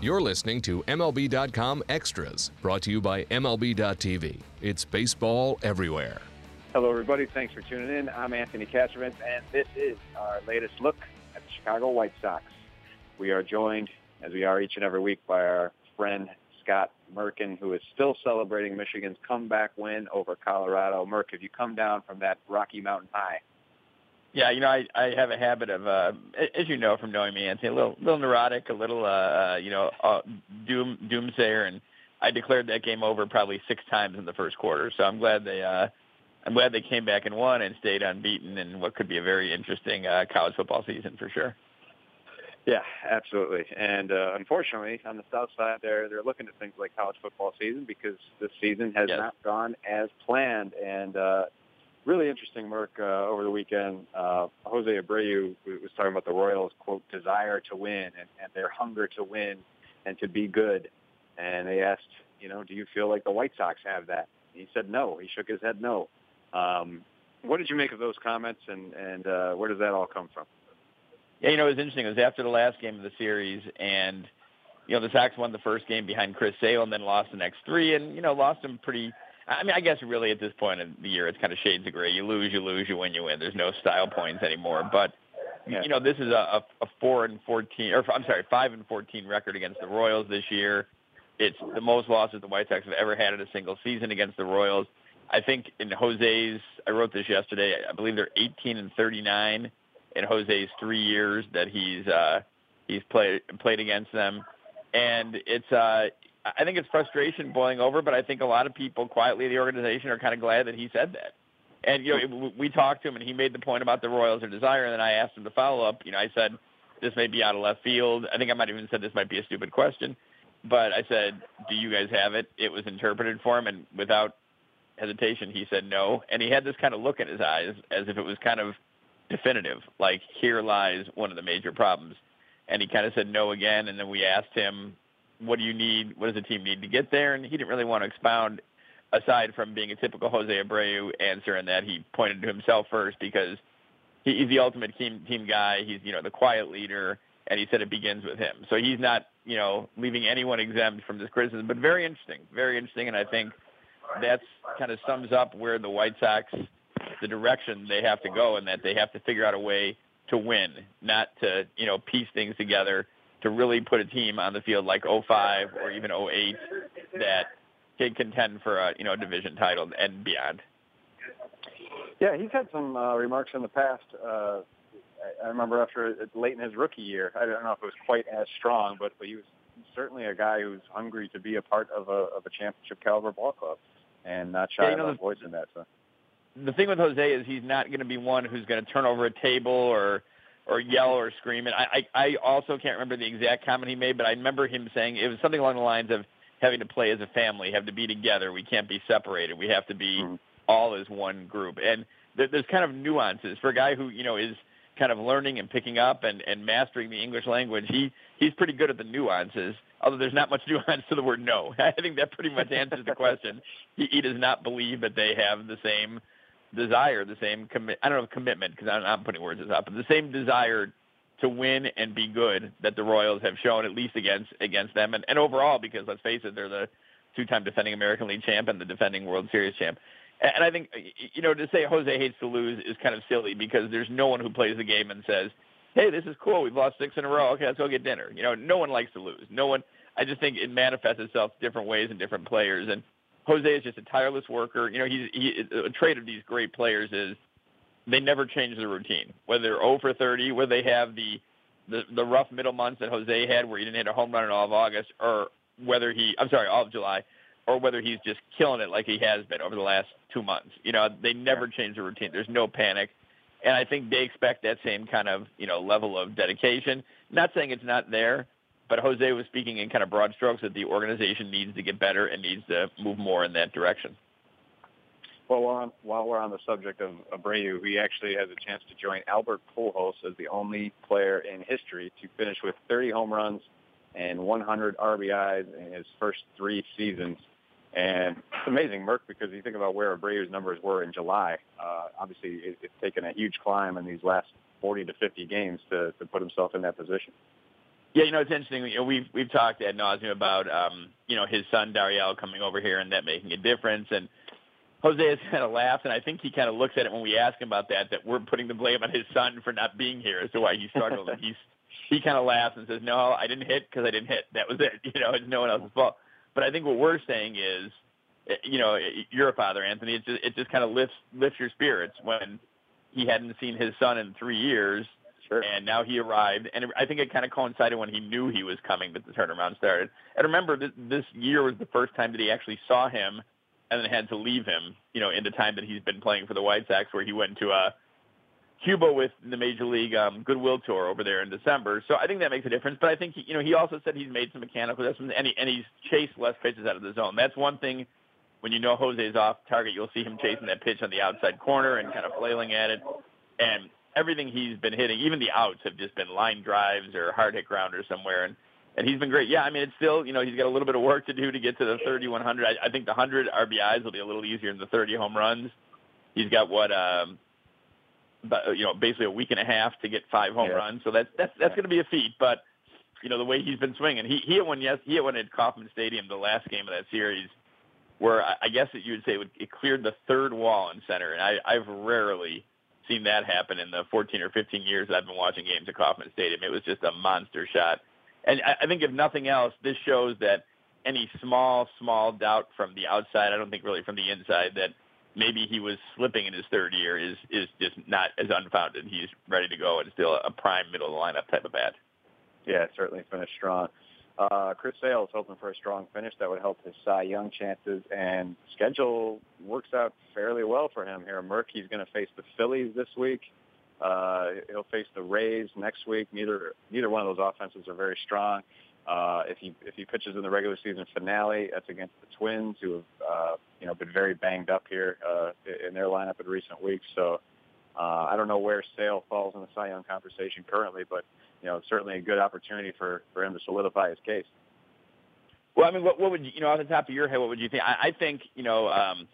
You're listening to MLB.com Extras, brought to you by MLB.tv. It's baseball everywhere. Hello, everybody. Thanks for tuning in. I'm Anthony Castrovince, and this is our latest look at the Chicago White Sox. We are joined, as we are each and every week, by our friend Scott Merkin, who is still celebrating Michigan's comeback win over Colorado. Merck, have you come down from that Rocky Mountain high? Yeah, you know, I, I have a habit of, uh, as you know from knowing me, Anthony, a little, little neurotic, a little, uh, uh, you know, uh, doom, doomsayer, and I declared that game over probably six times in the first quarter. So I'm glad they, uh, I'm glad they came back and won and stayed unbeaten in what could be a very interesting uh, college football season for sure. Yeah, absolutely. And uh, unfortunately, on the south side, they're they're looking at things like college football season because this season has yes. not gone as planned. And uh, really interesting, Merck, uh, over the weekend, uh, Jose Abreu was talking about the Royals' quote desire to win and, and their hunger to win and to be good. And they asked, you know, do you feel like the White Sox have that? He said no. He shook his head no. Um, what did you make of those comments, and and uh, where does that all come from? Yeah, you know, it was interesting. It was after the last game of the series, and you know, the Sox won the first game behind Chris Sale, and then lost the next three, and you know, lost them pretty. I mean, I guess really at this point in the year, it's kind of shades of gray. You lose, you lose, you win, you win. There's no style points anymore. But yeah. you know, this is a, a four and fourteen, or I'm sorry, five and fourteen record against the Royals this year. It's the most losses the White Sox have ever had in a single season against the Royals. I think in Jose's, I wrote this yesterday. I believe they're 18 and 39 in Jose's three years that he's uh, he's played played against them, and it's uh, I think it's frustration boiling over. But I think a lot of people quietly in the organization are kind of glad that he said that. And you know, hmm. we talked to him, and he made the point about the Royals or desire, and then I asked him to follow up. You know, I said this may be out of left field. I think I might have even said this might be a stupid question, but I said, "Do you guys have it?" It was interpreted for him, and without hesitation, he said no. And he had this kind of look in his eyes as if it was kind of definitive, like here lies one of the major problems. And he kind of said no again. And then we asked him, what do you need? What does the team need to get there? And he didn't really want to expound aside from being a typical Jose Abreu answer in that he pointed to himself first because he's the ultimate team team guy. He's, you know, the quiet leader. And he said it begins with him. So he's not, you know, leaving anyone exempt from this criticism, but very interesting, very interesting. And I think that's kind of sums up where the White Sox, the direction they have to go, and that they have to figure out a way to win, not to you know piece things together to really put a team on the field like 05 or even 08 that can contend for a you know division title and beyond. Yeah, he's had some uh, remarks in the past. Uh, I remember after late in his rookie year, I don't know if it was quite as strong, but, but he was certainly a guy who's hungry to be a part of a of a championship caliber ball club and not shy yeah, you know, about voicing that. So. The thing with Jose is he's not going to be one who's going to turn over a table or or yell or scream. And I, I I also can't remember the exact comment he made, but I remember him saying it was something along the lines of having to play as a family, have to be together. We can't be separated. We have to be mm-hmm. all as one group. And there, there's kind of nuances for a guy who you know is kind of learning and picking up and, and mastering the English language. He he's pretty good at the nuances although there's not much nuance to the word no. I think that pretty much answers the question. He, he does not believe that they have the same desire, the same commit. I don't know commitment because I'm not putting words up, but the same desire to win and be good that the Royals have shown at least against against them, and, and overall because let's face it, they're the two-time defending American League champ and the defending World Series champ. And I think you know to say Jose hates to lose is kind of silly because there's no one who plays the game and says hey, this is cool. We've lost six in a row. Okay, let's go get dinner. You know, no one likes to lose. No one. I just think it manifests itself different ways in different players. And Jose is just a tireless worker. You know, he's he, a trait of these great players is they never change their routine. Whether they're 0 for 30, whether they have the the, the rough middle months that Jose had where he didn't hit a home run in all of August, or whether he, I'm sorry, all of July, or whether he's just killing it like he has been over the last two months. You know, they never change the routine. There's no panic and I think they expect that same kind of you know level of dedication. Not saying it's not there, but Jose was speaking in kind of broad strokes that the organization needs to get better and needs to move more in that direction. Well, while, while we're on the subject of Abreu, he actually has a chance to join Albert Pujols as the only player in history to finish with 30 home runs and 100 RBIs in his first three seasons. And it's amazing, Merck, because you think about where Abreu's numbers were in July. Uh, obviously, it, it's taken a huge climb in these last 40 to 50 games to, to put himself in that position. Yeah, you know, it's interesting. You know, we've we've talked ad nauseum about um, you know his son Dariel coming over here and that making a difference. And Jose has kind of laughed, and I think he kind of looks at it when we ask him about that that we're putting the blame on his son for not being here as to why he struggled. and he's he kind of laughs and says, "No, I didn't hit because I didn't hit. That was it. You know, it's no one else's fault." But I think what we're saying is, eh, you know, eh, you're a father, Anthony. It just it just kind of lifts lifts your spirits when he hadn't seen his son in three years Sure. and now he arrived, and I think it kind of coincided when he knew he was coming that the turnaround started. And remember, this, this year was the first time that he actually saw him, and then had to leave him, you know, in the time that he's been playing for the White Sox, where he went to uh, Cuba with the Major League um, Goodwill Tour over there in December. So I think that makes a difference. But I think he, you know he also said he's made some mechanical adjustments, and, he, and he's chased less pitches out of the zone. That's one thing. When you know Jose's off target, you'll see him chasing that pitch on the outside corner and kind of flailing at it. And everything he's been hitting, even the outs have just been line drives or hard hit grounders somewhere, and and he's been great. Yeah, I mean it's still you know he's got a little bit of work to do to get to the 3100. I, I think the 100 RBIs will be a little easier than the 30 home runs. He's got what um, but you know basically a week and a half to get five home Yeah. runs, so that's that's that's going to be a feat. But you know the way he's been swinging, he he hit one yes he hit one at Kauffman Stadium the last game of that series. Where I I guess that you would say it, would, it cleared the third wall in center, and I, I've rarely seen that happen in the 14 or 15 years I've been watching games at Kauffman Stadium. It was just a monster shot. And I, think if nothing else, this shows that any small, small doubt from the outside, I don't think really from the inside, that maybe he was slipping in his third year is is just not as unfounded. He's ready to go and still a prime middle of the lineup type of bat. Yeah, certainly finished strong. Uh, Chris Sale is hoping for a strong finish that would help his Cy Young chances, and schedule works out fairly well for him here. Merck, he's going to face the Phillies this week. Uh, he'll face the Rays next week. Neither neither one of those offenses are very strong. Uh, if he if he pitches in the regular season finale, that's against the Twins, who have uh, you know been very banged up here uh, in their lineup in recent weeks. So uh, I don't know where Sale falls in the Cy Young conversation currently, but you know certainly a good opportunity for for him to solidify his case. Well, I mean, what, what would you, you know, off the top of your head, what would you think? I, I think, you know, um,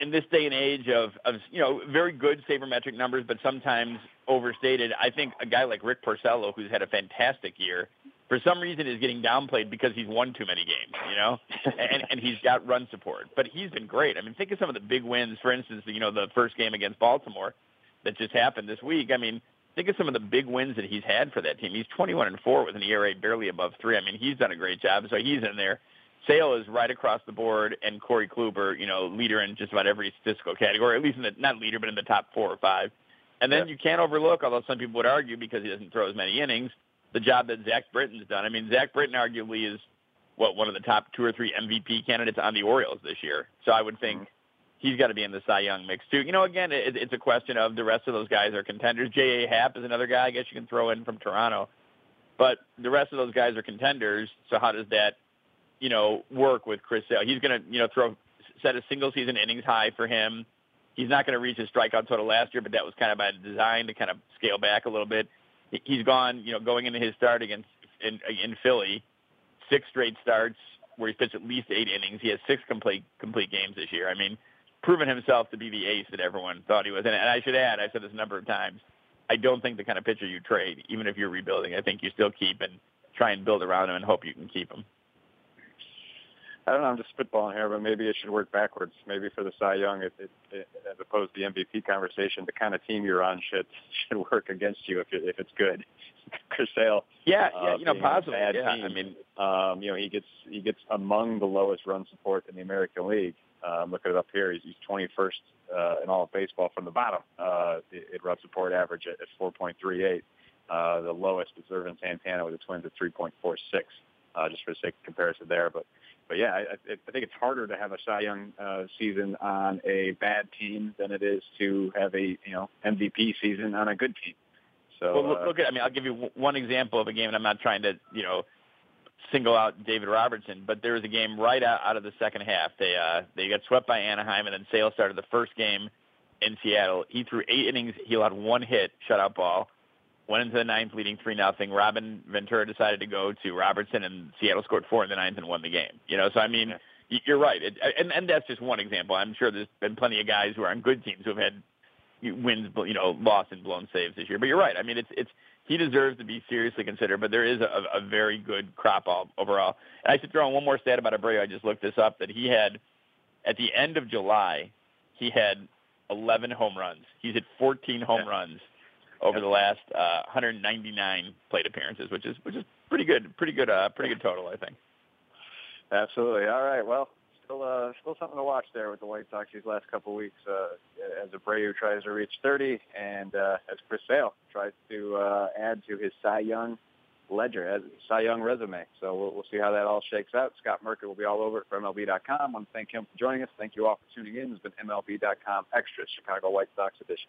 in this day and age of, of, you know, very good sabermetric numbers, but sometimes overstated, I think a guy like Rick Porcello, who's had a fantastic year, for some reason is getting downplayed because he's won too many games, you know, and, and he's got run support. But he's been great. I mean, think of some of the big wins. For instance, you know, the first game against Baltimore that just happened this week. I mean, think of some of the big wins that he's had for that team. He's 21 and four with an ERA barely above three. I mean, he's done a great job. So he's in there. Sale is right across the board, and Corey Kluber, you know, leader in just about every statistical category, at least in the not leader, but in the top four or five. And then Yeah. you can't overlook, although some people would argue because he doesn't throw as many innings, the job that Zach Britton's done. I mean, Zach Britton arguably is what one of the top two or three MVP candidates on the Orioles this year. So I would think mm-hmm. He's got to be in the Cy Young mix too. You know, again, it, it's a question of the rest of those guys are contenders. J.A. Happ is another guy I guess you can throw in from Toronto, but the rest of those guys are contenders. So how does that, you know, work with Chris Sale? He's going to, you know, throw set a single season innings high for him. He's not going to reach his strikeout total last year, but that was kind of by design to kind of scale back a little bit. He- He's gone, you know, going into his start against in, in Philly, six straight starts where he's pitched at least eight innings. He has six complete complete games this year. I mean, proven himself to be the ace that everyone thought he was. And, and I should add, I've said this a number of times, I don't think the kind of pitcher you trade, even if you're rebuilding, I think you still keep and try and build around him and hope you can keep him. I don't know. I'm just spitballing here, but maybe it should work backwards. Maybe for the Cy Young, it, it, it, as opposed to the MVP conversation, the kind of team you're on should should work against you if it, if it's good. Chris Sale, Yeah, Uh, yeah, you know, possibly. Yeah, team. I mean, um, you know, he gets he gets among the lowest run support in the American League. Um, look it up here. He's, he's 21st uh, in all of baseball from the bottom uh, in run support average at, at 4.38. Uh, the lowest is Ervin Santana with the Twins at 3.46. Uh, just for the sake of comparison there, but but yeah, I, I think it's harder to have a Cy Young uh, season on a bad team than it is to have a you know MVP season on a good team. So well, look, uh, look at. I mean, I'll give you w- one example of a game, and I'm not trying to, you know, single out David Robertson, but there was a game right out, out of the second half. They uh, they got swept by Anaheim, and then Sale started the first game in Seattle. He threw eight innings. He allowed one hit, shutout ball. Went into the ninth, leading three nothing. Robin Ventura decided to go to Robertson, and Seattle scored four in the ninth and won the game. You know, so I mean, you're right, it, and and that's just one example. I'm sure there's been plenty of guys who are on good teams who have had wins, you know, lost and blown saves this year. But you're right. I mean, it's it's he deserves to be seriously considered. But there is a, a very good crop all overall. And I should throw in one more stat about Abreu. I just looked this up that he had at the end of July, he had 11 home runs. He's hit 14 home yeah. runs over the last uh, 199 plate appearances, which is which is pretty good, pretty good, uh, pretty good total, I think. Absolutely. All right. Well, still uh, still something to watch there with the White Sox these last couple of weeks uh, as Abreu tries to reach 30 and uh, as Chris Sale tries to uh, add to his Cy Young ledger, as Cy Young resume. So we'll, we'll see how that all shakes out. Scott Merkin will be all over it for MLB.com. I want to thank him for joining us. Thank you all for tuning in. It's been MLB.com Extra Chicago White Sox edition.